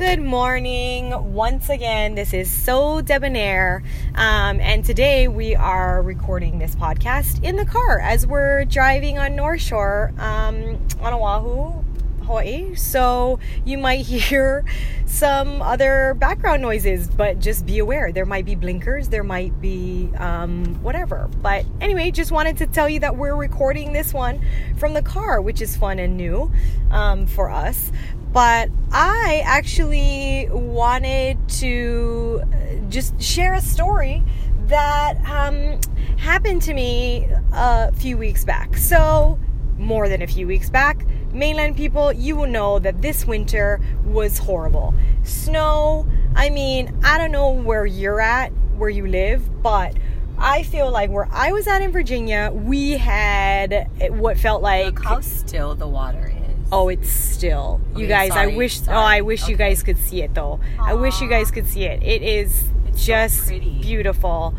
Good morning. Once again, this is So Debonair. Um, and today we are recording this podcast in the car as we're driving on North Shore um, on Oahu, Hawaii. So you might hear some other background noises, but just be aware. There might be blinkers, there might be um, whatever. But anyway, just wanted to tell you that we're recording this one from the car, which is fun and new um, for us but I actually wanted to just share a story that um, happened to me a few weeks back. So, more than a few weeks back, mainland people, you will know that this winter was horrible. Snow, I mean, I don't know where you're at, where you live, but I feel like where I was at in Virginia, we had what felt like. Look how still the water is. Oh, it's still. You Okay, guys, I wish. sorry. Oh, I wish you guys could see it though. I wish you guys could see it. It is It's just pretty. beautiful.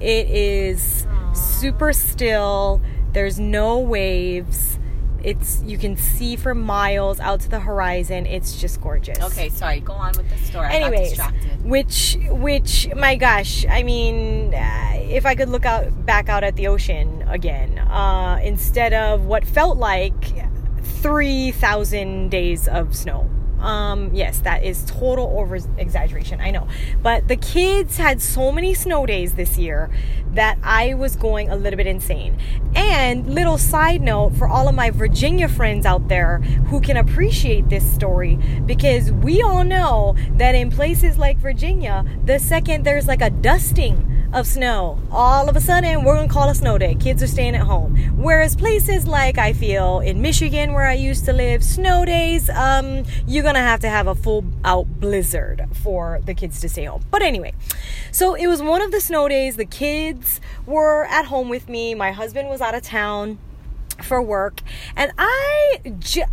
It is Aw. super still. There's no waves. It's you can see for miles out to the horizon. It's just gorgeous. Okay, sorry. Go on with the story. I got Anyways, distracted. which which my gosh, I mean, uh, if I could look out back out at the ocean again, uh, instead of what felt like three thousand days of snow. Um, yes, that is total over exaggeration. I know, but the kids had so many snow days this year that I was going a little bit insane. And little side note for all of my Virginia friends out there who can appreciate this story, because we all know that in places like Virginia, the second there's like a dusting of snow, all of a sudden we're gonna call a snow day. Kids are staying at home. Whereas places like I feel in Michigan, where I used to live, snow days, um, you're gonna have to have a full out blizzard for the kids to stay home. But anyway, so it was one of the snow days. The kids were at home with me. My husband was out of town for work and i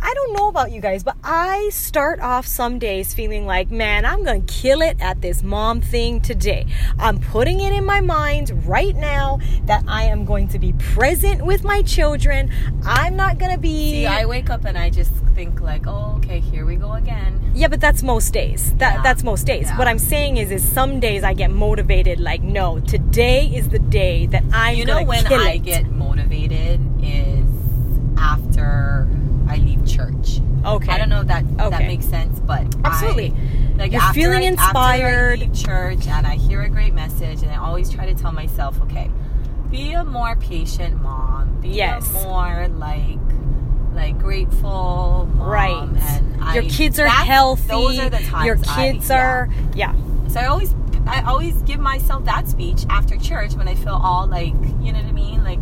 i don't know about you guys but i start off some days feeling like man i'm gonna kill it at this mom thing today i'm putting it in my mind right now that i am going to be present with my children i'm not gonna be See, I wake up and I just think like, oh, okay, here we go again. yeah but that's most days that Yeah. that's most days Yeah. what i'm saying is is some days i get motivated like no today is the day that i'm you know when I it. get motivated is after I leave church. okay I don't know if that that makes sense, but Absolutely. I, like You're after feeling I- After inspired. I leave church and I hear a great message, and I always try to tell myself, okay, be a more patient mom. Be Yes. a more like like grateful mom. Right. And your I- kids are healthy. Those are the times Your kids yeah. are yeah. So I always I always give myself that speech after church when I feel all like you know what I mean, like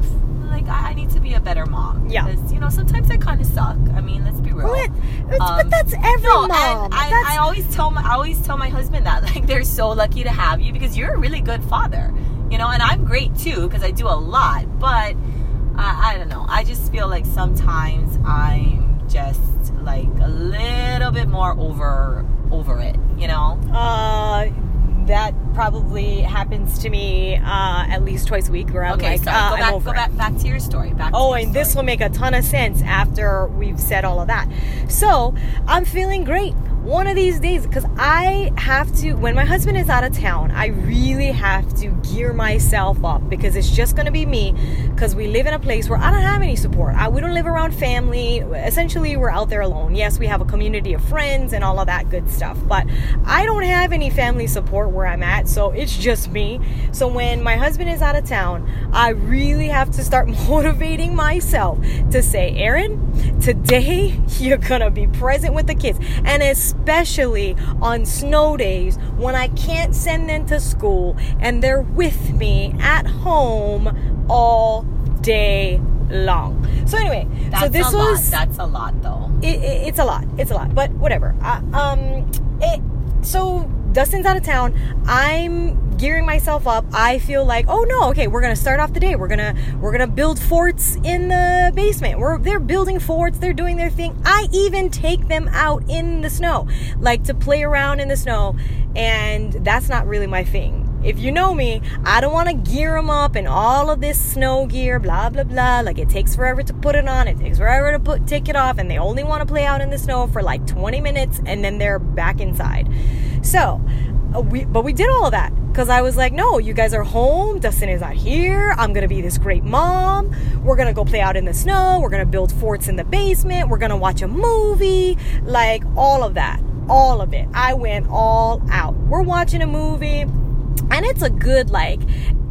like I, I need to be a better mom. Yeah. Because you know sometimes I kind of suck. I mean, let's be real. It's- but Um, that's every no, mom. And I, I always tell my I always tell my husband that like they're so lucky to have you because you're a really good father. You know, and I'm great too because I do a lot. But uh, I don't know. I just feel like sometimes I'm just like a little bit more over over it. You know. Uh, that probably happens to me uh, at least twice a week where I'm okay, like, sorry. uh, go I'm back. over Go back. Back to your story. Back. Oh, and this will make a ton of sense after we've said all of that. So I'm feeling great. One of these days, because I have to, when my husband is out of town, I really have to gear myself up because it's just to be me. Because we live in a place where I don't have any support. I, we don't live around family. Essentially, we're out there alone. Yes, we have a community of friends and all of that good stuff, but I don't have any family support where I'm at. So it's just me. So when my husband is out of town, I really have to start motivating myself to say, Erin, today you're gonna be present with the kids. And especially on snow days when I can't send them to school and they're with me at home all day long. So anyway, That's so this a lot. was That's a lot, though. it, it, it's a lot. It's a lot, but whatever. Uh, um, it, so Dustin's out of town. I'm gearing myself up. I feel like, oh no, okay, we're gonna start off the day. We're gonna we're gonna build forts in the basement. We're they're building forts. They're doing their thing. I even take them out in the snow, like to play around in the snow, and that's not really my thing if you know me, I don't want to gear them up in all of this snow gear, blah blah blah. Like it takes forever to put it on, it takes forever to put take it off, and they only want to play out in the snow for like 20 minutes, and then they're back inside. So, uh, we but we did all of that because I was like, no, you guys are home. Dustin is not here. I'm gonna be this great mom. We're gonna go play out in the snow. We're gonna build forts in the basement. We're gonna watch a movie, like all of that all of it. I went all out. We're watching a movie, and it's a good like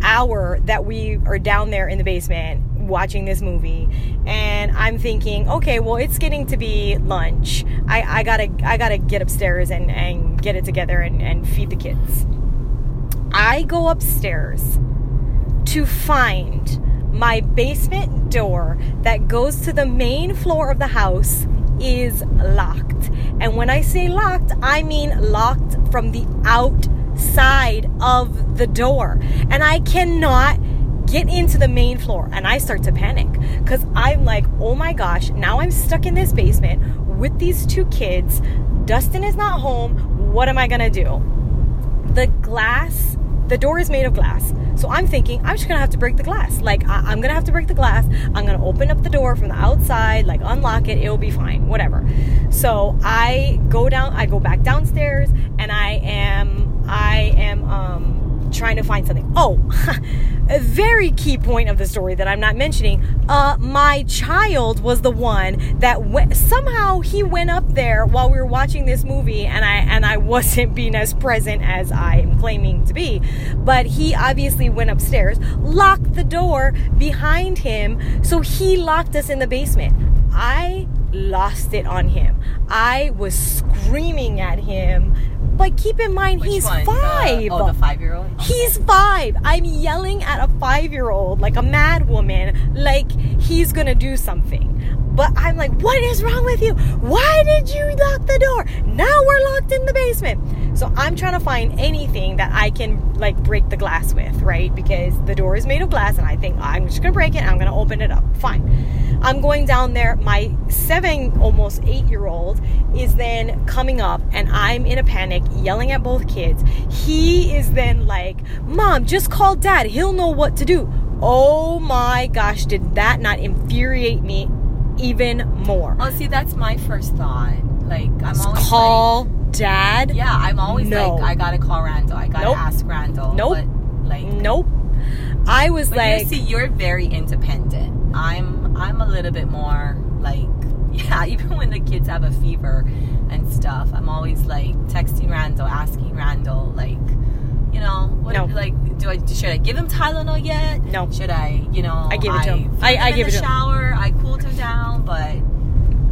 hour that we are down there in the basement watching this movie and i'm thinking okay well it's getting to be lunch i, I gotta i gotta get upstairs and, and get it together and, and feed the kids i go upstairs to find my basement door that goes to the main floor of the house is locked. And when I say locked, I mean locked from the outside of the door. And I cannot get into the main floor. And I start to panic because I'm like, oh my gosh, now I'm stuck in this basement with these two kids. Dustin is not home. What am I going to do? The glass, the door is made of glass. So I'm thinking, I'm just gonna have to break the glass. Like, I- am gonna have to break the glass. I'm gonna open up the door from the outside, like, unlock it. It'll be fine, whatever. So I go down, I go back downstairs, and I am, I am, um, trying to find something. Oh, a very key point of the story that I'm not mentioning. Uh, my child was the one that went, somehow he went up there while we were watching this movie, and I and I wasn't being as present as I am claiming to be. But he obviously went upstairs, locked the door behind him, so he locked us in the basement. I lost it on him. I was screaming at him but keep in mind, Which he's one? five. The, oh, the five year old? He's five. I'm yelling at a five year old like a mad woman, like he's gonna do something. But I'm like, what is wrong with you? Why did you lock the door? Now we're locked in the basement. So I'm trying to find anything that I can like break the glass with, right? Because the door is made of glass and I think I'm just gonna break it, I'm gonna open it up. Fine. I'm going down there. My seven, almost eight year old is then coming up and I'm in a panic, yelling at both kids. He is then like, Mom, just call dad. He'll know what to do. Oh my gosh, did that not infuriate me even more? Oh, see, that's my first thought. Like, I'm always call like, dad. Yeah, I'm always No. like, I gotta call Randall. I gotta Nope. ask Randall. Nope. But, like, Nope. I was like, you see, you're very independent. I'm I'm a little bit more like yeah. Even when the kids have a fever and stuff, I'm always like texting Randall, asking Randall, like, you know, what No. like do I should I give him Tylenol yet? No. Should I, you know? I gave it to him. I- I in gave the it to him. shower. I cooled him down, but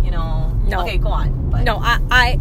you know. No. Okay, go on. But no, I, I,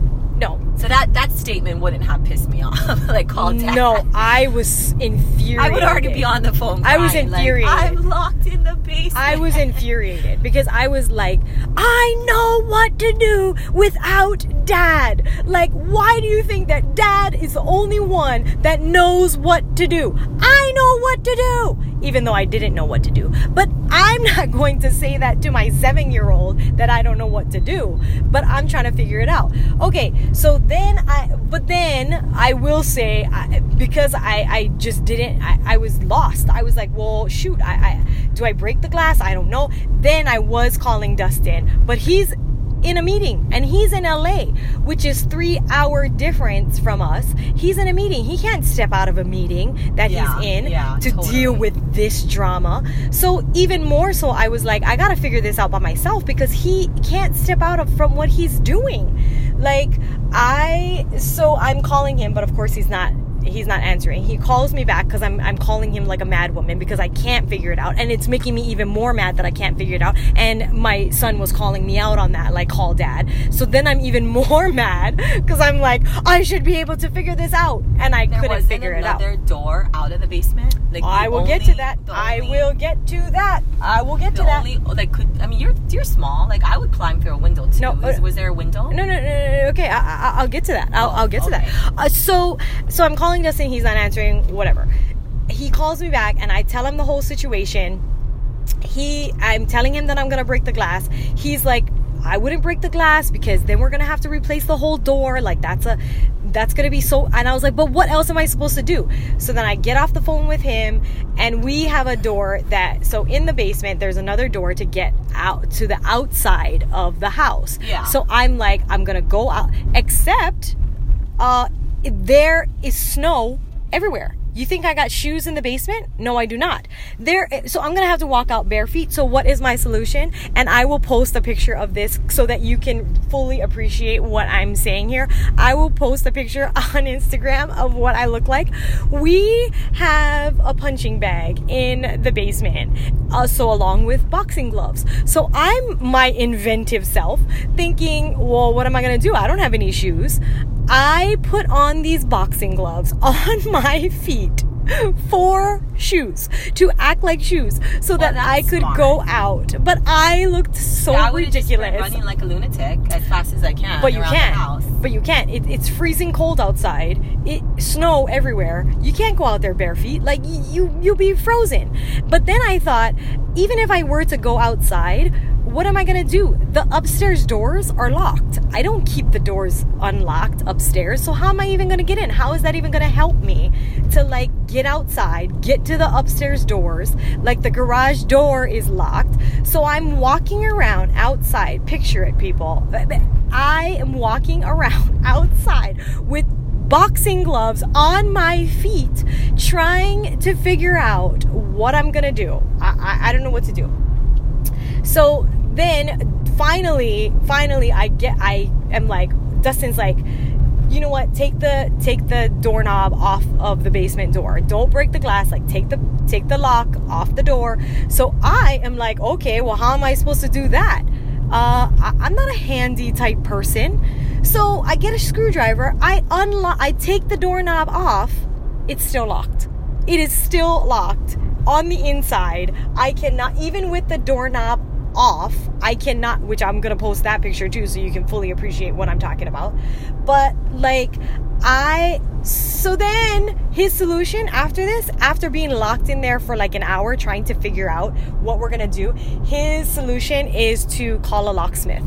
So that that statement wouldn't have pissed me off. like call dad. no, I was infuriated. I would already be on the phone. I was crying, like, infuriated. I'm locked in the basement. I was infuriated because I was like, I know what to do without dad. Like, why do you think that dad is the only one that knows what to do? I know what to do, even though I didn't know what to do. But I'm not going to say that to my seven year old that I don't know what to do. But I'm trying to figure it out. Okay, so then I, but then I will say, I, because I, I just didn't, I, I was lost. I was like, well, shoot, I, I, do I break the glass? I don't know. Then I was calling Dustin, but he's in a meeting and he's in LA, which is three hour difference from us. He's in a meeting. He can't step out of a meeting that Yeah, he's in yeah, to totally. deal with this drama. So even more so, I was like, I gotta figure this out by myself because he can't step out of from what he's doing. Like I, so I'm calling him, but of course he's not. He's not answering. He calls me back because I'm I'm calling him like a mad woman because I can't figure it out, and it's making me even more mad that I can't figure it out. And my son was calling me out on that, like call dad. So then I'm even more mad because I'm like I should be able to figure this out, and I There couldn't figure it out. door out of the basement. Like I will get to that. I only- will get to that. I will get to that. only like could I mean you're you're small. Like I would climb through a window too. No, Is- uh, was there a window? No, no, no, no, no. Okay, I, I, I'll get to that. I'll, Oh, I'll get to okay. that. Uh, so, so I'm calling Dustin. He's not answering. Whatever. He calls me back, and I tell him the whole situation. He, I'm telling him that I'm gonna break the glass. He's like, I wouldn't break the glass because then we're gonna have to replace the whole door. Like that's a that's gonna be so and i was like but what else am i supposed to do so then i get off the phone with him and we have a door that so in the basement there's another door to get out to the outside of the house Yeah. so i'm like i'm gonna go out except uh there is snow everywhere you think I got shoes in the basement? No, I do not. There, so I'm gonna have to walk out bare feet. So what is my solution? And I will post a picture of this so that you can fully appreciate what I'm saying here. I will post a picture on Instagram of what I look like. We have a punching bag in the basement, uh, so along with boxing gloves. So I'm my inventive self thinking, well, what am I gonna do? I don't have any shoes. I put on these boxing gloves on my feet for shoes to act like shoes so oh, that that's I could smart. go out. But I looked so I just been ridiculous. running like a lunatic as fast as I can. but you can't. But you can't. It, it's freezing cold outside. It snow everywhere. You can't go out there bare feet. Like you, you'll be frozen. But then I thought, even if I were to go outside, what am I gonna do? The upstairs doors are locked. I don't keep the doors unlocked upstairs. So how am I even gonna get in? How is that even gonna help me to like get outside, get to the upstairs doors? Like the garage door is locked. So I'm walking around outside. Picture it, people. I am walking around outside with boxing gloves on my feet, trying to figure out what I'm gonna do. I, I, I don't know what to do. So then finally, finally I get I am like Dustin's like, you know what, take the take the doorknob off of the basement door. Don't break the glass, like take the take the lock off the door. So I am like, okay, well how am I supposed to do that? Uh, I, I'm not a handy type person. So I get a screwdriver, I unlock I take the doorknob off, it's still locked. It is still locked on the inside. I cannot, even with the doorknob off, I cannot, which I'm gonna post that picture too so you can fully appreciate what I'm talking about. But like, I, so then his solution after this, after being locked in there for like an hour trying to figure out what we're gonna do, his solution is to call a locksmith.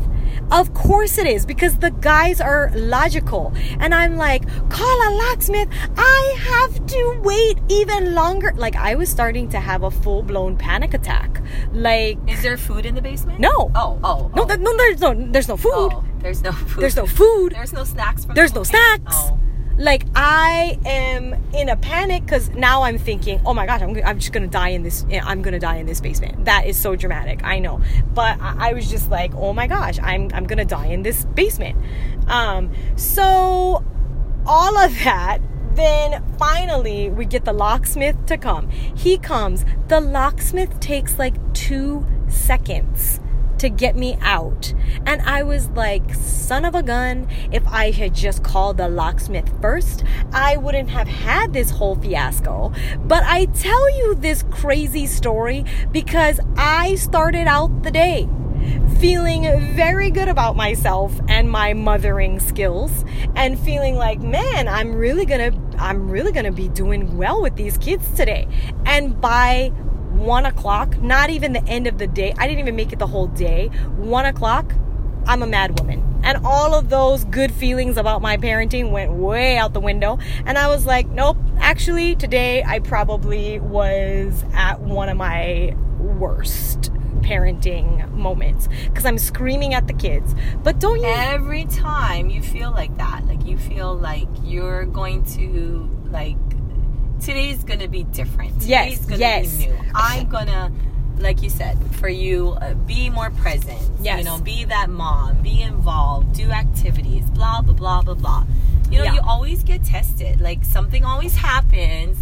Of course it is because the guys are logical. And I'm like, call a locksmith. I have to wait even longer. Like, I was starting to have a full blown panic attack. Like, Is there food in the basement? no. Oh, oh. oh. No, oh. th- no, there's no, there's no food. Oh, there's no food. There's no food. There's no snacks. There's the no snacks. Oh. Like I am in a panic because now I'm thinking, oh my gosh, I'm, I'm just gonna die in this. I'm gonna die in this basement. That is so dramatic. I know, but I, I was just like, oh my gosh, I'm I'm gonna die in this basement. Um, so all of that. Then finally, we get the locksmith to come. He comes. The locksmith takes like two seconds to get me out. And I was like, son of a gun, if I had just called the locksmith first, I wouldn't have had this whole fiasco. But I tell you this crazy story because I started out the day feeling very good about myself and my mothering skills and feeling like man i'm really gonna i'm really gonna be doing well with these kids today and by one o'clock not even the end of the day i didn't even make it the whole day one o'clock i'm a mad woman and all of those good feelings about my parenting went way out the window and i was like nope actually today i probably was at one of my worst parenting moments because I'm screaming at the kids. But don't you? Every time you feel like that, like you feel like you're going to like today's gonna be different. Yes, gonna yes. be new. I'm gonna like you said, for you, uh, be more present. Yes. You know, be that mom, be involved, do activities, blah, blah, blah, blah, blah. You know, Yeah. you always get tested. Like, something always happens,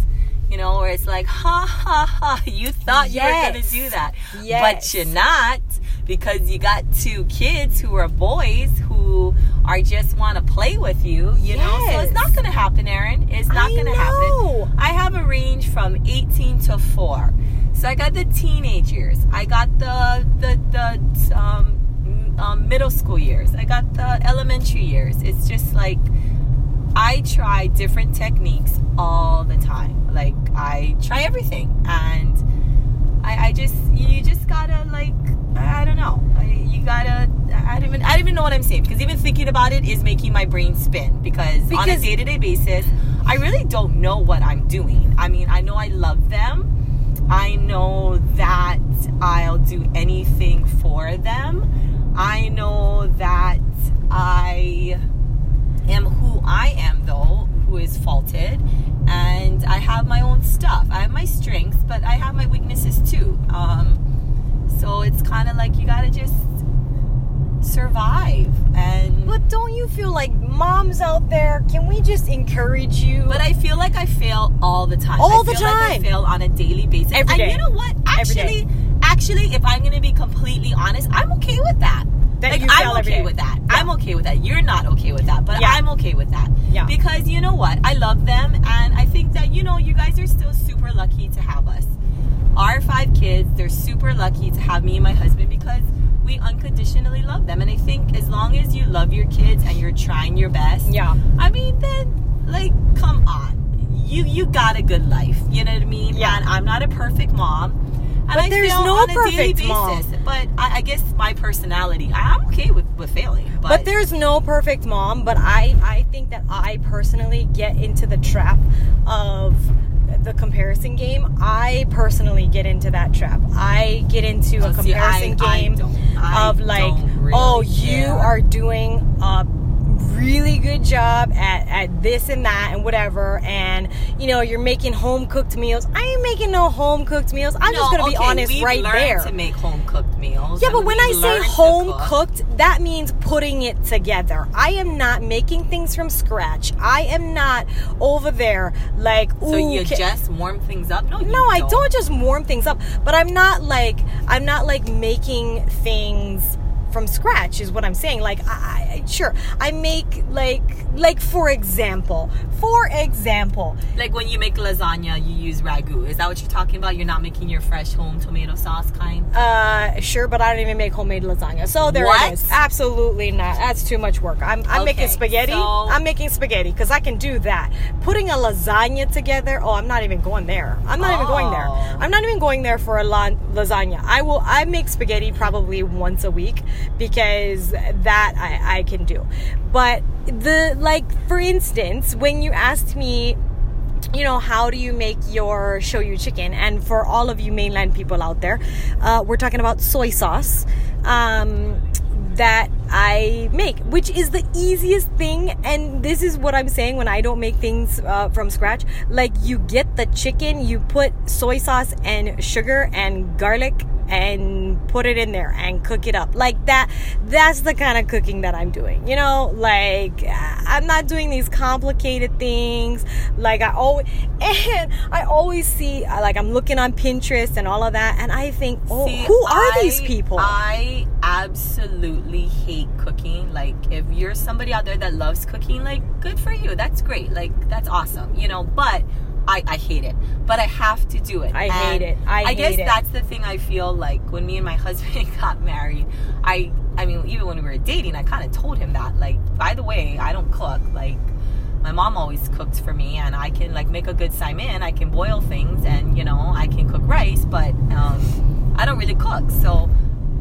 you know, where it's like, ha, ha, ha, you thought you were gonna do that. Yes. But you're not because you got two kids who are boys who are just want to play with you, you know? So it's not going to happen, Erin. It's not going to happen. I have a range from 18 to 4. So I got the teenage years. I got the the the um, um, middle school years. I got the elementary years. It's just like I try different techniques all the time. Like I try everything, and I, I just you just gotta like I don't know. I, you gotta. I don't even. I don't even know what I'm saying because even thinking about it is making my brain spin. Because, on a day to day basis, I really don't know what I'm doing. I mean, I know I love them. I know that I'll do anything for them. I know that I am who I am, though, who is faulted. And I have my own stuff. I have my strengths, but I have my weaknesses too. Um, so it's kind of like you gotta just survive. And But don't you feel like moms out there? Can we just encourage you? But I feel like I fail all the time. All I the feel Like I time. fail on a daily basis. Every and day. you know what? Actually, actually, if I'm gonna be completely honest, I'm okay with that. That like I'm okay with that. Yeah. I'm okay with that. You're not okay with that, but Yeah. I'm okay with that. Yeah. Because you know what? I love them, and I think that you know you guys are still super lucky to have us. Our five kids, they're super lucky to have me and my husband because we unconditionally love them. And I think as long as you love your kids and you're trying your best, yeah. I mean, then like, come on, you you got a good life. You know what I mean? Yeah. And I'm not a perfect mom. And But I there's no on a daily perfect basis. mom. But I, I guess my personality, I'm okay with with failing. But, But there's no perfect mom, but I I think that I personally get into the trap of the comparison game. I personally get into that trap. I get into Oh, a see, I- comparison I game don't- I of like, really oh, you are doing a really good job at, at this and that and whatever and you know you're making home cooked meals i ain't making no home cooked meals i'm just gonna be honest right there to make home cooked meals. yeah, but when I say home cook. cooked, that means putting it together. I am not making things from scratch. I am not over there like, so you ca- just warm things up. No, no, I don't just warm things up, but I'm not like I'm not like making things from scratch is what I'm saying. Like I, I sure I make like like for example, for example, Like when you make lasagna, you use ragu. Is that what you're talking about? You're not making your fresh home tomato sauce kind. uh sure, but I don't even make homemade lasagna. So there What? it is. Absolutely not. That's too much work. I'm I'm making spaghetti. so- I'm making spaghetti because I can do that. Putting a lasagna together. Oh, I'm not even going there. I'm not even going there. Oh. I'm not even going there for a la- lasagna. I will. I make spaghetti probably once a week because that I, I can do. But the like, for instance, when you asked me you know how do you make your shoyu chicken? And for all of you mainland people out there uh, we're talking about soy sauce um, that i make which is the easiest thing. And this is what i'm saying when i don't make things uh, from scratch. Like you get the chicken you put soy sauce and sugar and garlic and put it in there and cook it up like that that's the kind of cooking that i'm doing you know like i'm not doing these complicated things like i always and i always see uh, like i'm looking on pinterest and all of that and i think oh See, who are I- these people I absolutely hate cooking. Like, if you're somebody out there that loves cooking, like, good for you. That's great. Like, that's awesome. You know, but I, I hate it. But I have to do it. I hate it. I guess hate it. that's the thing I feel like when me and my husband got married. I, I mean, even when we were dating, I kind of told him that. Like, by the way, I don't cook. Like, my mom always cooked for me and I can like make a good saimin. I can boil things and you know, I can cook rice, but um, I don't really cook. So,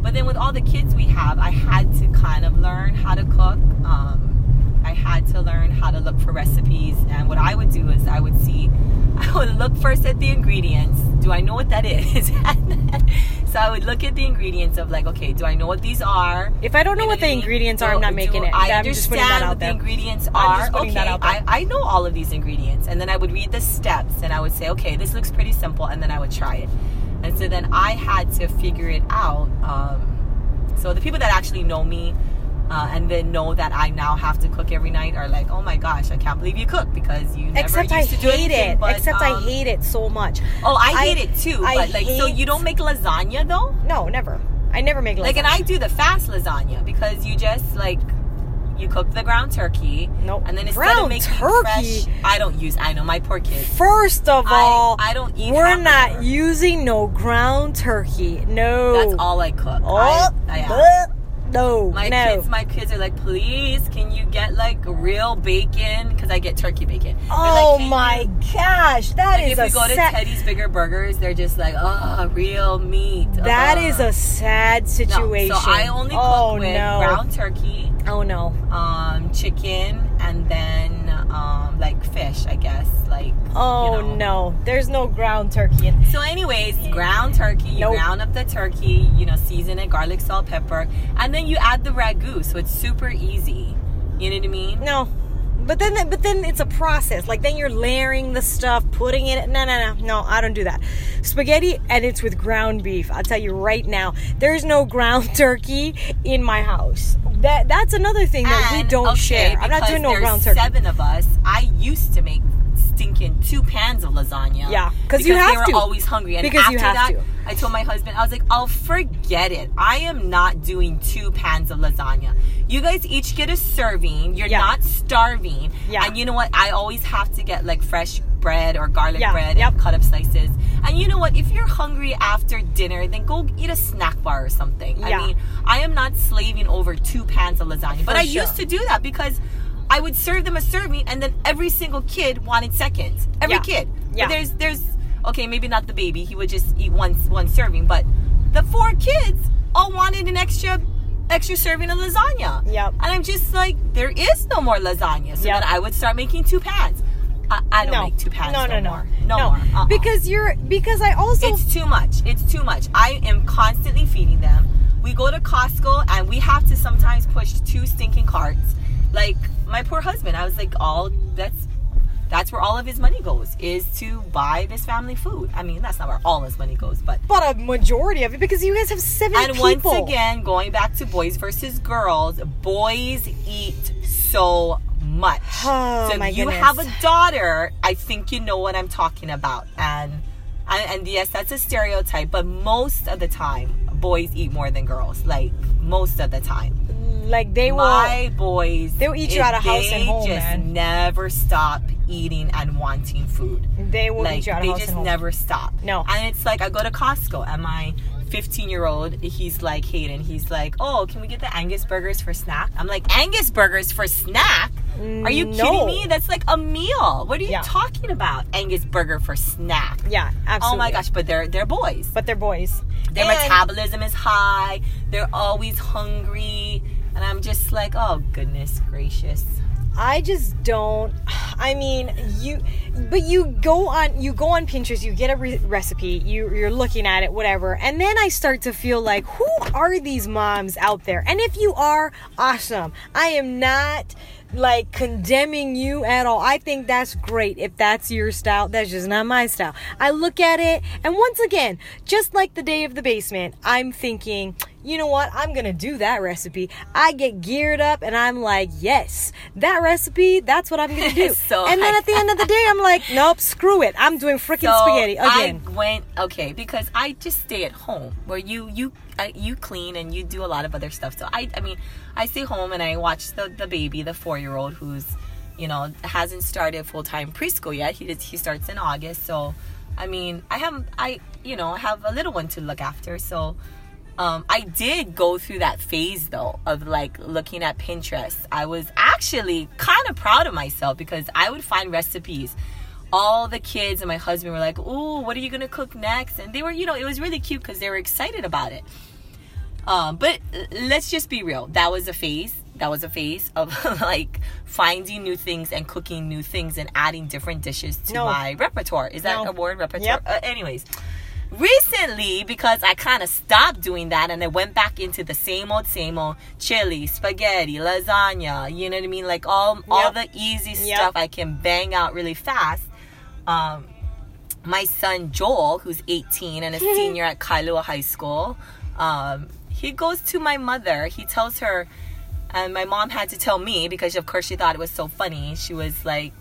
but then with all the kids we have, I had to kind of learn how to cook. Um, I had to learn how to for recipes. And what I would do is I would see, I would look first at the ingredients. Do I know what that is? so I would look at the ingredients of like, okay, do I know what these are? if i don't know what the ingredients are i'm not making it I i'm just putting that understand what the ingredients are. okay, that out there. I, I know all of these ingredients, and then I would read the steps, and I would say, okay, this looks pretty simple, and then I would try it. And so then I had to figure it out. Um, so the people that actually know me. Uh, and then know that I now have to cook every night are like, oh my gosh, I can't believe you cook because you never except i used to do hate it but, except i um, hate it so much Oh, I I- hate it too. I but like, so you don't make lasagna though? no never i never make lasagna. Like, and. I do the fast lasagna because you just like you cook the ground turkey. Nope. And then instead Ground of making turkey? fresh, I don't use. I know my poor kids. First of I- all, I don't eat We're hamburger. not using no ground turkey. No. That's all I cook. Oh, I, I, No, My no. kids, my kids are like, please, can you get like real bacon? Because I get turkey bacon. They're like, oh "Can my you-" gosh, that Like, is if a we go to sad. Teddy's Bigger Burgers, they're just like, oh, real meat. That Ugh." is a sad No, situation. So I only cook oh, with no. ground turkey, Oh no. um, chicken, and then I guess. Like. Oh you know. no. There's no ground turkey. In- So, anyways, ground turkey. You Nope. ground up the turkey. You know, season it, garlic, salt, pepper, and then you add the ragu. So it's super easy. You know what I mean? no. But then, but then it's a process. Like then you're layering the stuff, putting it. No, no, no, no. I don't do that. Spaghetti, and it's with ground beef. I'll tell you right now. There's no ground turkey in my house. That that's another thing that we don't okay, share. I'm not doing no ground turkey. Seven of us. I used to make stinking two pans of lasagna. Yeah, because you have they were to. always hungry. And Because after you have that, to. I told my husband, I was like, "I'll forget it. I am not doing two pans of lasagna. You guys each get a serving. You're Yeah. not starving. Yeah. And you know what? I always have to get like fresh bread or garlic Yeah, bread yep. and cut up slices. And you know what? If you're hungry after dinner, then go eat a snack bar or something. Yeah. I mean, I am not slaving over two pans of lasagna, but I sure. used to do that because I would serve them a serving, and then every single kid wanted seconds. Every Yeah. kid. Yeah. But there's there's okay, maybe not the baby. He would just eat one one serving, but the four kids all wanted an extra extra serving of lasagna. Yep. And I'm just like, there is no more lasagna. So Yep. then I would start making two pans. I, I don't no. make two pans. no, no, no, more. No, more. Uh-uh. Because you're because I also It's too much. It's too much. I am constantly feeding them. We go to Costco and we have to sometimes push two stinking carts. Like my poor husband, I was like, all that's that's where all of his money goes is to buy this family food. I mean, that's not where all his money goes, but but a majority of it because you guys have seven and people. once again, going back to boys versus girls, boys eat so much. Oh, so my if you goodness. have a daughter, I think you know what I'm talking about. And, and and yes, that's a stereotype, but most of the time, boys eat more than girls. Like most of the time. like they will My boys, they'll eat you out of house and home. they just man. never stop eating and wanting food they will like eat you out of house just and home. They just never stop. No. and it's like I go to Costco and my 15 year old, he's like Hayden. He's like, oh, can we get the Angus burgers for snack? I'm like, Angus burgers for snack? Are you mm, No. kidding me? That's like a meal. What are you Yeah. talking about? Angus burger for snack? Yeah, absolutely. Oh my gosh! But they're they're boys. But they're boys. Their And- metabolism is high. They're always hungry, and I'm just like, oh goodness gracious. I just don't. I mean, you, but you go on, you go on Pinterest, you get a re- recipe, you you're looking at it, whatever, and then I start to feel like, who are these moms out there? And if you are, awesome. I am not like condemning you at all. I think that's great if that's your style. That's just not my style. I look at it, and once again, just like the day of the basement, I'm thinking you know what? I'm gonna do that recipe. I get geared up and I'm like, yes, that recipe, that's what I'm gonna do. So and then I- at the end of the day, I'm like, nope, screw it. I'm doing freaking So spaghetti again. I went okay because I just stay at home where you you I, you clean and you do a lot of other stuff. So I I mean I stay home and I watch the the baby, the four year old who's you know hasn't started full time preschool yet. He he starts in August. So I mean I have I you know have a little one to look after. So. Um, I did go through that phase though of like looking at Pinterest. I was actually kind of proud of myself because I would find recipes all the kids and my husband were like, "Oh, what are you gonna cook next?" And they were, you know, it was really cute because they were excited about it. Um, but uh, let's just be real. That was a phase. That was a phase of like finding new things and cooking new things and adding different dishes to No. my repertoire. Is that No. a word? Repertoire. Yep. Uh, anyways, recently because I kind of stopped doing that and I went back into the same old, same old chili, spaghetti, lasagna. You know what I mean? Like all all the easy Yep. stuff I can bang out really fast. Um, my son Joel, who's 18 and a senior at Kailua High School, um, he goes to my mother. He tells her, and my mom had to tell me because, of course, she thought it was so funny. She was like,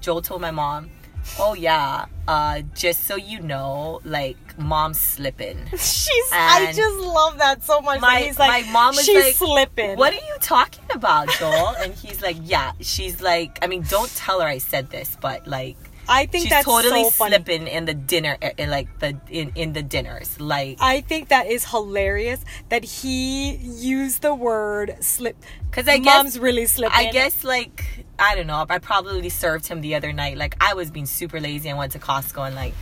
Joel told my mom, "Oh yeah, uh, just so you know, like mom's slipping." She's, I just love that so much. my- he's like, my mom was she's like, slipping. What are you talking about, Joel? and he's like, Yeah. She's like, I mean, don't tell her I said this, but like, I think she's that's totally so funny. slipping in the dinner, in like the in in the dinners. Like I think that is hilarious that he used the word slip. Because I guess mom's really slipping. I guess like I don't know. I probably served him the other night. Like I was being super lazy. and went to Costco and like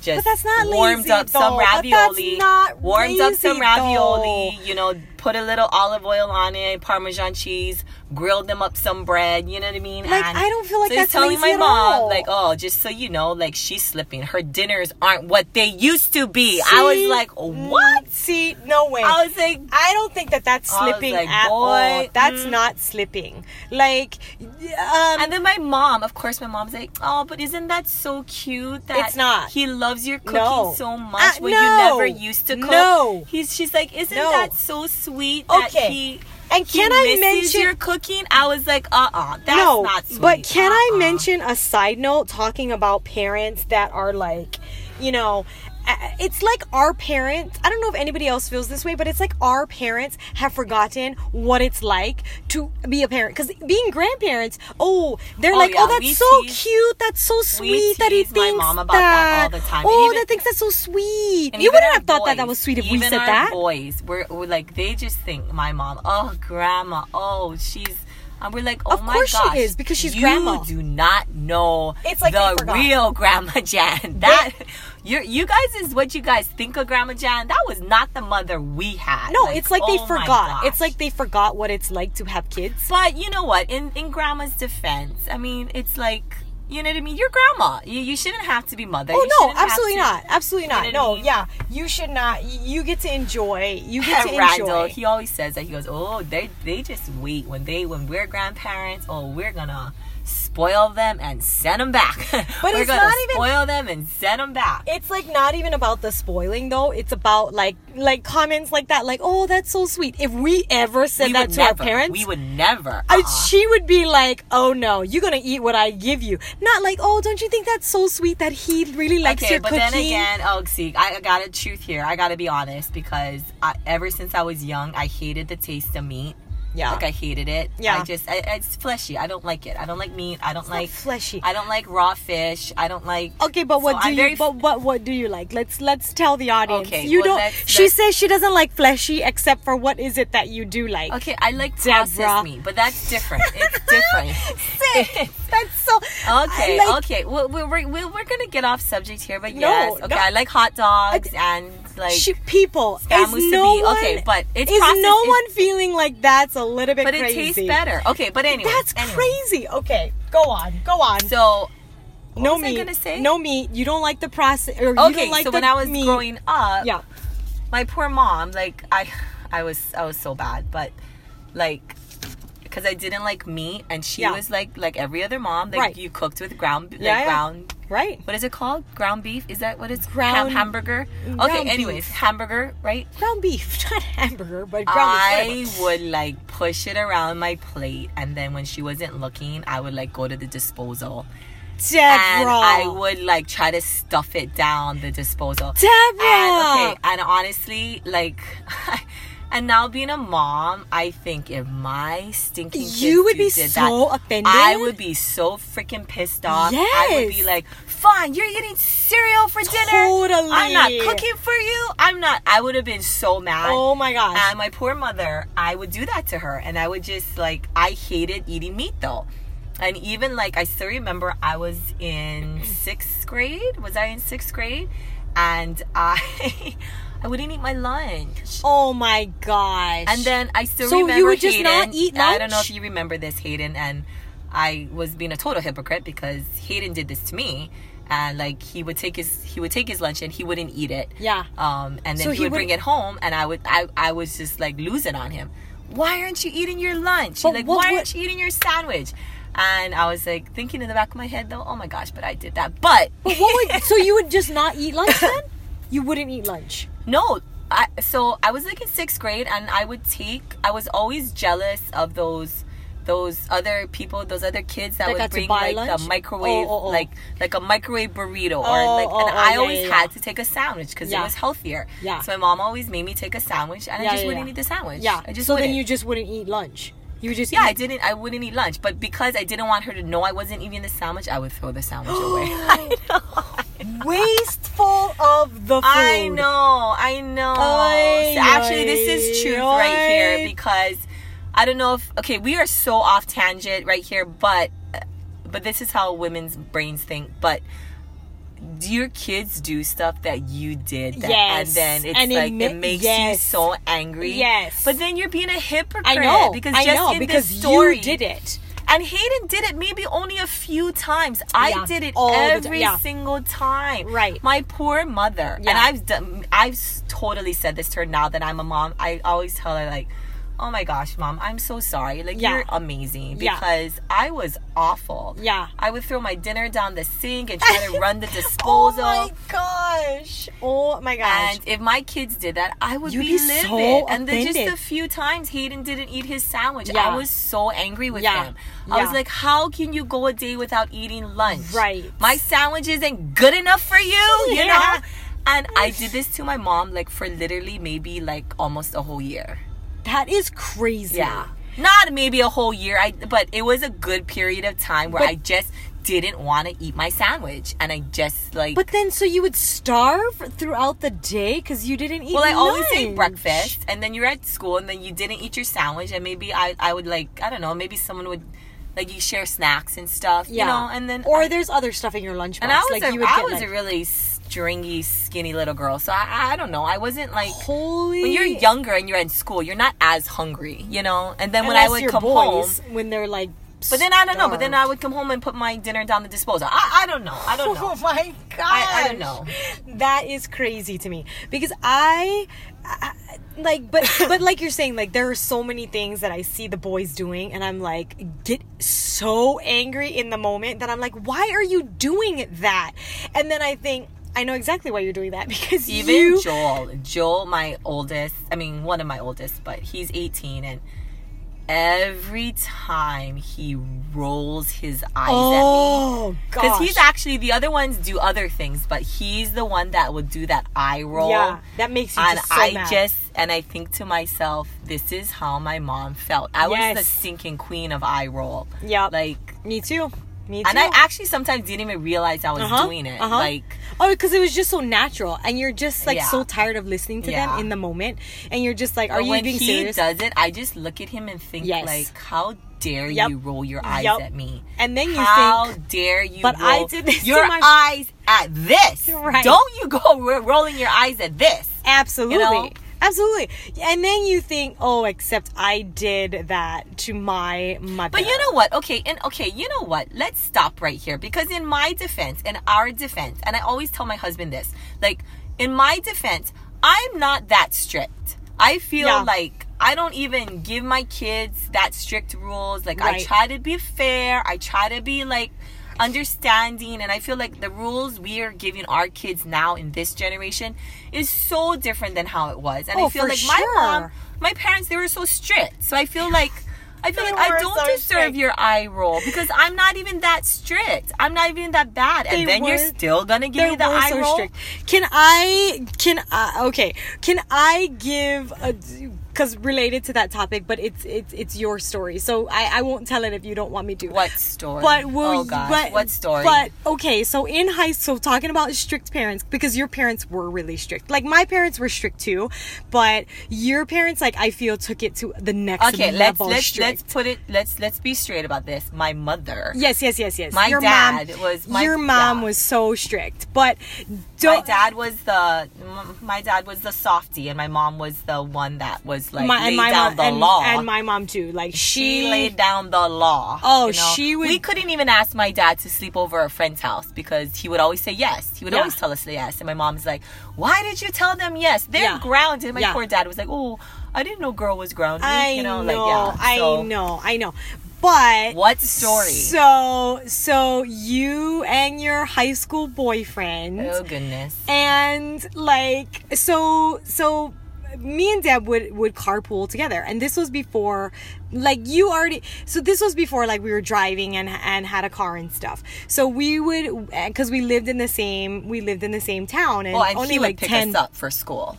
just But that's not warmed lazy, up some though. But that's ravioli. not warmed up some ravioli. though. You know, put a little olive oil on it, Parmesan cheese, grilled them up some bread. You know what I mean? Like, And I don't feel like so that's telling my mom like, oh, just so you know, like she's slipping. Her dinners aren't what they used to be. I was See? like, what? See, no way. I was like, I don't think that that's slipping like, at boy, all. That's mm. not slipping. Like, um, And then my mom, of course, my mom's like, "Oh, but isn't that so cute that It's not. he loves your cooking No. so much Uh, when no. you never used to cook?" No. he's she's like, "Isn't No. that so sweet that Okay. he and can I mention your cooking?" I was like, "Uh, uh that's no, not sweet." but can I Uh-uh. mention a side note talking about parents that are like, you know, uh, it's like our parents. I don't know if anybody else feels this way, but it's like our parents have forgotten what it's like to be a parent. Because being grandparents, oh, they're Oh, like, oh, yeah, oh, we that's so tease- cute, that's so sweet that he tease my mom about that all the time. Oh, even- that thinks that's so sweet. You wouldn't have thought that that was sweet if we said our that. Boys, we're, we're like they just think my mom. Oh, grandma. Oh, she's. And we're like, oh Of my course she gosh, is, because she's you grandma. do not know It's like the real Grandma Jan. That you you guys is what you guys think of Grandma Jan. That was not the mother we had. No, it's like they oh my forgot. It's like they forgot what it's like to have kids. But you know what? In in Grandma's defense, I mean, it's like you know what I mean. You're Grandma. You, you shouldn't have to be mother. Oh no, absolutely to- not. Absolutely You know not. No, I mean? yeah. You should not. You get to enjoy. You get to Randall, enjoy. he always says that he goes, "Oh, they they just wait when they when we're grandparents. Oh, we're gonna spoil them and send them back. But we're it's gonna not even- spoil them and send them back." it's like not even about the spoiling though. It's about like like comments like that. Like, oh, that's so sweet. If we ever said we that to never. our parents, We would never. I, uh-uh. she would be like, "Oh no, you're gonna eat what I give you." Not like, "Oh, don't you think that's so sweet that he really likes okay, your but cooking?" then again, oh, see, I I got a truth here. I gotta be honest because I, ever since I was young, I hated the taste of meat. Yeah, Like I hated it. Yeah. I just, I, it's fleshy. I don't like it. I don't like meat. I don't It's like fleshy. I don't like raw fish. I don't like. Okay, but what So do I'm you? but what what do you like? Let's let's tell the audience. Okay, you well, don't. she says she doesn't like fleshy, except for what is it that you do like? Okay, I like processed Deborah. meat, but that's different. It's different. That's so. Okay, like- okay. Well, we're, we're, we're, we're gonna get off subject here, but No, yes. Okay, no. I like hot dogs and like. She, people, is no one, Okay, but it's is processed- no one feeling like that's a little bit but it tastes better. Okay, but anyway. That's anyway. crazy. Okay, go on, go on. So. No meat. gonna say? No meat. You don't like the process. Or you Okay, don't like so when I was meat. growing up, yeah, my poor mom, like I, I was, I was so bad, but like. Because I didn't like meat, and she Yeah. was like like every other mom, like Right. you cooked with ground, like Yeah, yeah. ground right. what is it called? Ground beef? Is that what it's Ground- Ham- hamburger? ground Okay, anyways, beef. hamburger, right? Ground beef, not hamburger, but ground I beef. would like push it around my plate, and then when she wasn't looking, I would like go to the disposal, Deborah. and I would like try to stuff it down the disposal. Deborah. And, okay, and honestly, like, and now being a mom, I think if my stinking kids You would be did so that, offended. I would be so freaking pissed off. I would be like, fine, you're eating cereal for dinner. Totally. I'm not cooking for you. I'm not. I would have been so mad. Oh my gosh. And my poor mother, I would do that to her, and I would just like, I hated eating meat though. And even like, I still remember I was in sixth grade. Was I in sixth grade? And I, I wouldn't eat my lunch. oh my gosh. And then I still So you remember would just Hayden. not eat I don't know if you remember this, Hayden. And I was being a total hypocrite because Hayden did this to me. And like he would take his he would take his lunch and he wouldn't eat it. Yeah. Um, and then So he, he would bring it home, and I would I, I was just like losing on him. Why aren't you eating your lunch? But like what why would- aren't you eating your sandwich? And I was like thinking in the back of my head though, oh my gosh, but I did that. But But what would, so you would just not eat lunch then? You wouldn't eat lunch. No, I so I was like in sixth grade, and I would take. I was always jealous of those those other people, those other kids that That would bring like lunch? a microwave, Oh, oh, oh. like like a microwave burrito, or Oh, like, oh, and oh, I yeah, always yeah, had yeah. to take a sandwich because Yeah. it was healthier. Yeah. So my mom always made me take a sandwich, and I just wouldn't eat the sandwich. Yeah. I just so wouldn't. then you just wouldn't eat lunch. You would just Yeah, I didn't. I wouldn't eat lunch, but because I didn't want her to know I wasn't eating the sandwich, I would throw the sandwich away. I know. wasteful of the food. I know. I know. Ay, So actually, this is truth right here because I don't know if okay, we are so off tangent right here, but but this is how women's brains think. But your kids do stuff that you did that, Yes. and then it's And it like ma- it makes you so angry Yes. but then you're being a hypocrite I know because I just know in because this story you did it. and Hayden did it maybe only a few times. I Yeah, did it every yeah. single time. Right. My poor mother. And I've done, I've totally said this to her now that I'm a mom. I always tell her like, "Oh my gosh, mom, I'm so sorry. Like Yeah. you're amazing Yeah. because I was awful. Yeah. I would throw my dinner down the sink and try to run the disposal. Oh my gosh! Oh my gosh! And if my kids did that, I would You'd be, be so livid. and then just a few times Hayden didn't eat his sandwich. Yeah. I was so angry with Yeah. him. I was like, how can you go a day without eating lunch? Right. My sandwich isn't good enough for you, you Yeah. know? And I did this to my mom like for literally maybe like almost a whole year. That is crazy. Yeah. Not maybe a whole year, I but it was a good period of time where But- I just didn't want to eat my sandwich and I just like But then, so you would starve throughout the day because you didn't eat. Well, I always ate breakfast, and then you're at school, and then you didn't eat your sandwich, and maybe I, I would like, I don't know, maybe someone would, like, you share snacks and stuff, Yeah. you know, and then or I- there's other stuff in your lunchbox. and I was, like a, you would I was like, a really stringy, skinny little girl, so I, I don't know, I wasn't like. holy. When you're younger and you're in school, you're not as hungry, you know. And then when I would come home, when they're like. but then I don't know. But then. I would come home and put my dinner down the disposal. I, I don't know. I don't know. Oh my god! I- I don't know. That is crazy to me because I, I like, but but like you're saying, like there are so many things that I see the boys doing, and I'm like, get so angry in the moment that I'm like, why are you doing that? And then I think. I know exactly why you're doing that because Even you Joel, Joel, my oldest, I mean, one of my oldest, but he's 18, and every time he rolls his eyes oh at me, oh, because he's actually the other ones do other things, but he's the one that would do that eye roll. yeah that makes you And just so I mad. just and I think to myself, this is how my mom felt. I was the sinking queen of eye roll. yeah Like, me too me too and I actually sometimes didn't even realize I was Uh-huh, doing it. uh-huh. Like, Oh, because it was just so natural, and you're just like Yeah. so tired of listening to Yeah. them in the moment, and you're just like, "Are But you when being he serious?" does it, I just look at him and think Yes. like, how dare Yep. you roll your eyes Yep. at me? And then you how think, how dare you But roll I did this your my- eyes at this? Right. Don't you go rolling your eyes at this? absolutely, You know? Absolutely, and then you think, "Oh, except I did that to my mother." But you know what? Okay, and okay, you know what? Let's stop right here because in my defense, in our defense, and I always tell my husband this, like in my defense, I'm not that strict. I feel Yeah. like I don't even give my kids that strict rules. Like I try to be fair. I try to be like understanding and I feel like the rules we are giving our kids now in this generation is so different than how it was. And I Oh, feel for like my mom, my parents they were so strict. So I feel like I feel They like I don't so deserve strict. your eye roll because I'm not even that strict. I'm not even that bad. And They then you're still gonna give me the were eye so roll. strict. Can I? Can I? Okay. Can I give a? Because related to that topic, but it's it's it's your story, so I I won't tell it if you don't want me to. What story? But will oh gosh, but, what story? But okay, so in high school, talking about strict parents because your parents were really strict. Like my parents were strict too, but your parents, like I feel, took it to the next okay, let's level. let's let's put it let's let's be straight about this. My mother. Yes, yes, yes, yes. My your dad mom, was- my- your mom yeah. was so strict, but My dad was the my dad was the softie, and my mom was the one that was like my, laid and my down mom the and, law. and my mom too. Like she she, laid down the law. Oh, you know? she would- We couldn't even ask my dad to sleep over a friend's house because he would always say yes. He would Yeah. always tell us yes, and my mom's like, "Why did you tell them yes? They're Yeah. grounded." My Yeah. poor dad was like, "Oh, I didn't know girl was grounded." I you know, know, like yeah. I know, I know, but What story? So, so you and your high school boyfriend. oh goodness. and like so so me and deb would would carpool together and this was before like you already so this was before like we were driving and and had a car and stuff so we would because we lived in the same we lived in the same town and Oh, and only like pick 10 us up for school.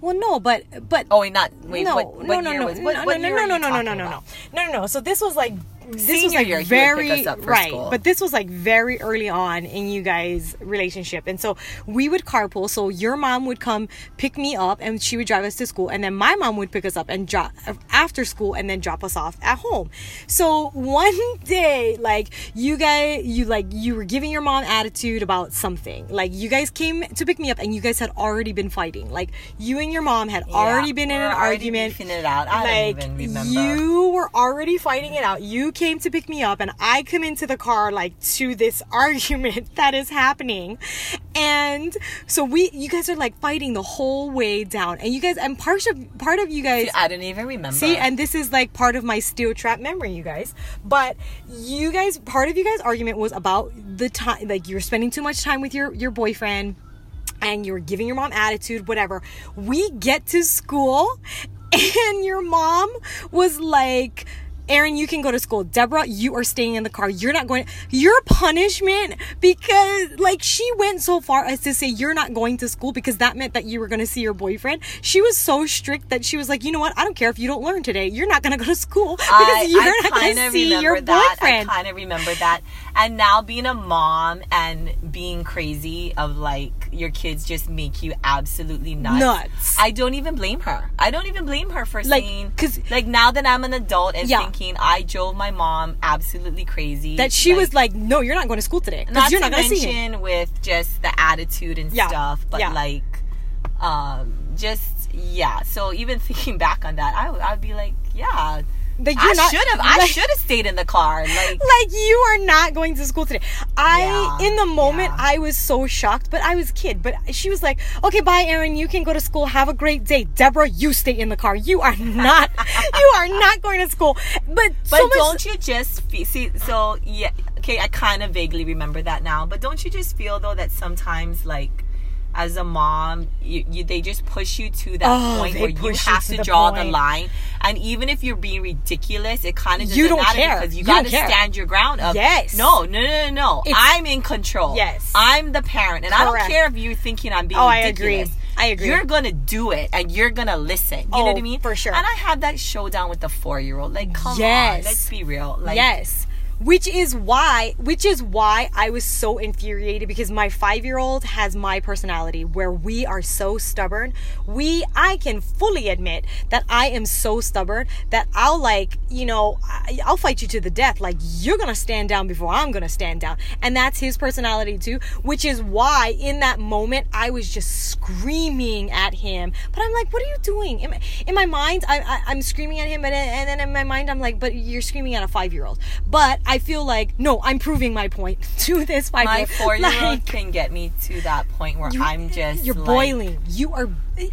Well, no, but but Oh, wait, not wait. no, what, what no, no, no, what, no, what no, no, no, no, no, no, no, no, no, no. So this was like this Senior was like year, he would pick very us up for right, school. but this was like very early on in you guys' relationship, and so we would carpool. So your mom would come pick me up, and she would drive us to school, and then my mom would pick us up and drop after school, and then drop us off at home. So one day, like you guys, you like you were giving your mom attitude about something. Like you guys came to pick me up, and you guys had already been fighting. Like you and your mom had already been in an already argument it out. I like don't even remember. you were already fighting it out. You came to pick me up, and I come into the car like to this argument that is happening, and so we, you guys are like fighting the whole way down, and you guys, and part of part of you guys. I don't even remember. See, and this is like part of my steel trap memory, you guys. But you guys, part of you guys' argument was about the time, like you're spending too much time with your your boyfriend, and you were giving your mom attitude, whatever. We get to school, and your mom was like. Erin, you can go to school. Deborah, you are staying in the car. You're not going. Your punishment because, like, she went so far as to say you're not going to school because that meant that you were going to see your boyfriend. She was so strict that she was like, you know what? I don't care if you don't learn today. You're not going to go to school because I, you're I not going to see your that. boyfriend. I kind of remember that. And now being a mom and being crazy of like your kids just make you absolutely nuts. Nuts. I don't even blame her. I don't even blame her for Like, saying 'cause- like now that I'm an adult and Yeah. thinking I drove my mom absolutely crazy. that she was like, no, you're not going to school today not you're to not going to see him. with just the attitude and Yeah. stuff, but Yeah. like, um, just yeah. So even thinking back on that, I would I'd be like, yeah, That I should have I should have stayed in the car. Like, like you are not going to school today. I Yeah, in the moment yeah. I was so shocked, but I was a kid. But she was like, "Okay, bye, Erin. You can go to school. Have a great day, Deborah. You stay in the car. You are not. you are not going to school." But but so much- don't you just see? So yeah, okay, I kind of vaguely remember that now. But don't you just feel though that sometimes like. As a mom, you, you they just push you to that Oh, point where you push you have to to the draw the point. line, and even if you're being ridiculous, it kind of doesn't You don't matter care. because you, You got to stand your ground. Of, Yes. no, no, no, no, no. It's- I'm in control. Yes. I'm the parent, and I don't care if you're thinking I'm being Oh, I agree. I agree. You're gonna do it, and you're gonna listen. You know Oh, what I mean? for sure. And I had that showdown with the four year old. Like, come Yes. on, let's be real. Like, yes. Which is why, which is why I was so infuriated because my five year old has my personality where we are so stubborn. We, I can fully admit that I am so stubborn that I'll like, you know, I'll fight you to the death. Like, you're gonna stand down before I'm gonna stand down. And that's his personality too, which is why in that moment I was just screaming at him. But I'm like, what are you doing? In my, in my mind, I, I, I'm screaming at him, but and then in my mind, I'm like, but you're screaming at a five year old. But I feel like, no, I'm proving my point to this five My four year old can get me to that point where I'm just You're like- boiling. You are.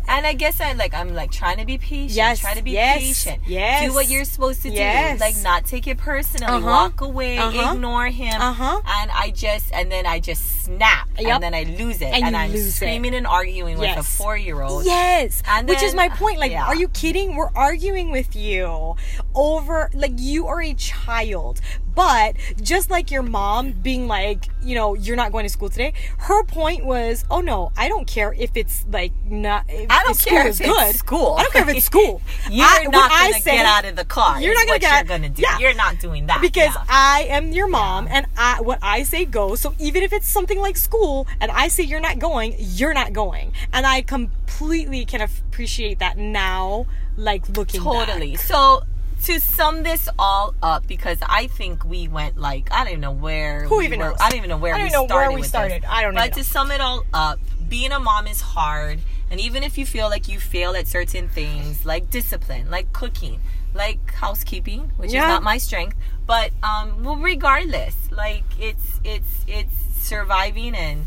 And I guess I like I'm like trying to be patient. Yes, Try to be yes, patient. yes. Do what you're supposed to Yes. do. Like not take it personally. Uh-huh. Walk away. Uh-huh. Ignore him. Uh-huh. And I just and then I just snap. Yep. And then I lose it. And And, I'm lose it. screaming and arguing with a four year old. Yes, And which is my point. Like, yeah. are you kidding? We're arguing with you over like you are a child, but just like your mom being like, you know, you're not going to school today. Her point was, oh no, I don't care if it's like not. If I don't care if it's good. school. I don't care if it's school. You're I- not gonna get out of the car. You're not gonna what get you're gonna do. yeah. You're not doing that. because yeah. I am your mom and I what I say goes. So even if it's something like school and I say you're not going, you're not going. And I completely can appreciate that now like looking Totally. back. So to sum this all up, because I think we went like I don't even know where. Who we even were, knows? I don't even know where I don't we know started. where we started. This. I don't know. But even to sum it all up, being a mom is hard, and even if you feel like you fail at certain things, like discipline, like cooking, like housekeeping, which Yeah. is not my strength, but um, well, regardless, like it's it's it's surviving and.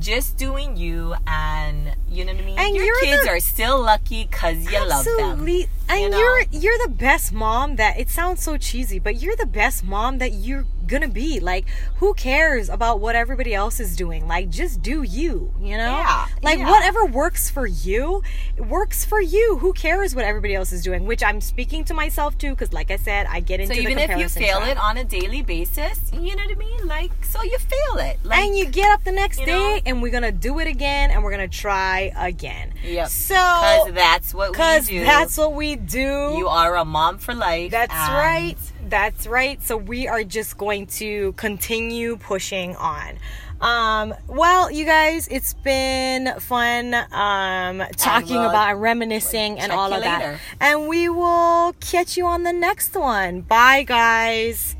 Just doing you, and you know what I mean. And Your kids the- are still lucky because you love them. Absolutely. And know? you're you're the best mom that it sounds so cheesy, but you're the best mom that you're gonna be. Like, who cares about what everybody else is doing? Like, just do you, you know? Yeah, Like, yeah. whatever works for you, works for you. Who cares what everybody else is doing? Which I'm speaking to myself too, because, like I said, I get into So even if you fail trap. it on a daily basis, you know what I mean? Like, so you fail it. Like, and you get up the next day know? and we're gonna do it again and we're gonna try again. Yep. So, because that's what we do. that's what we do. you are a mom for life. That's right. That's right. So we are just going to continue pushing on. Um, well, you guys, it's been fun um, talking we'll about reminiscing and all of that. And we will catch you on the next one. Bye, guys.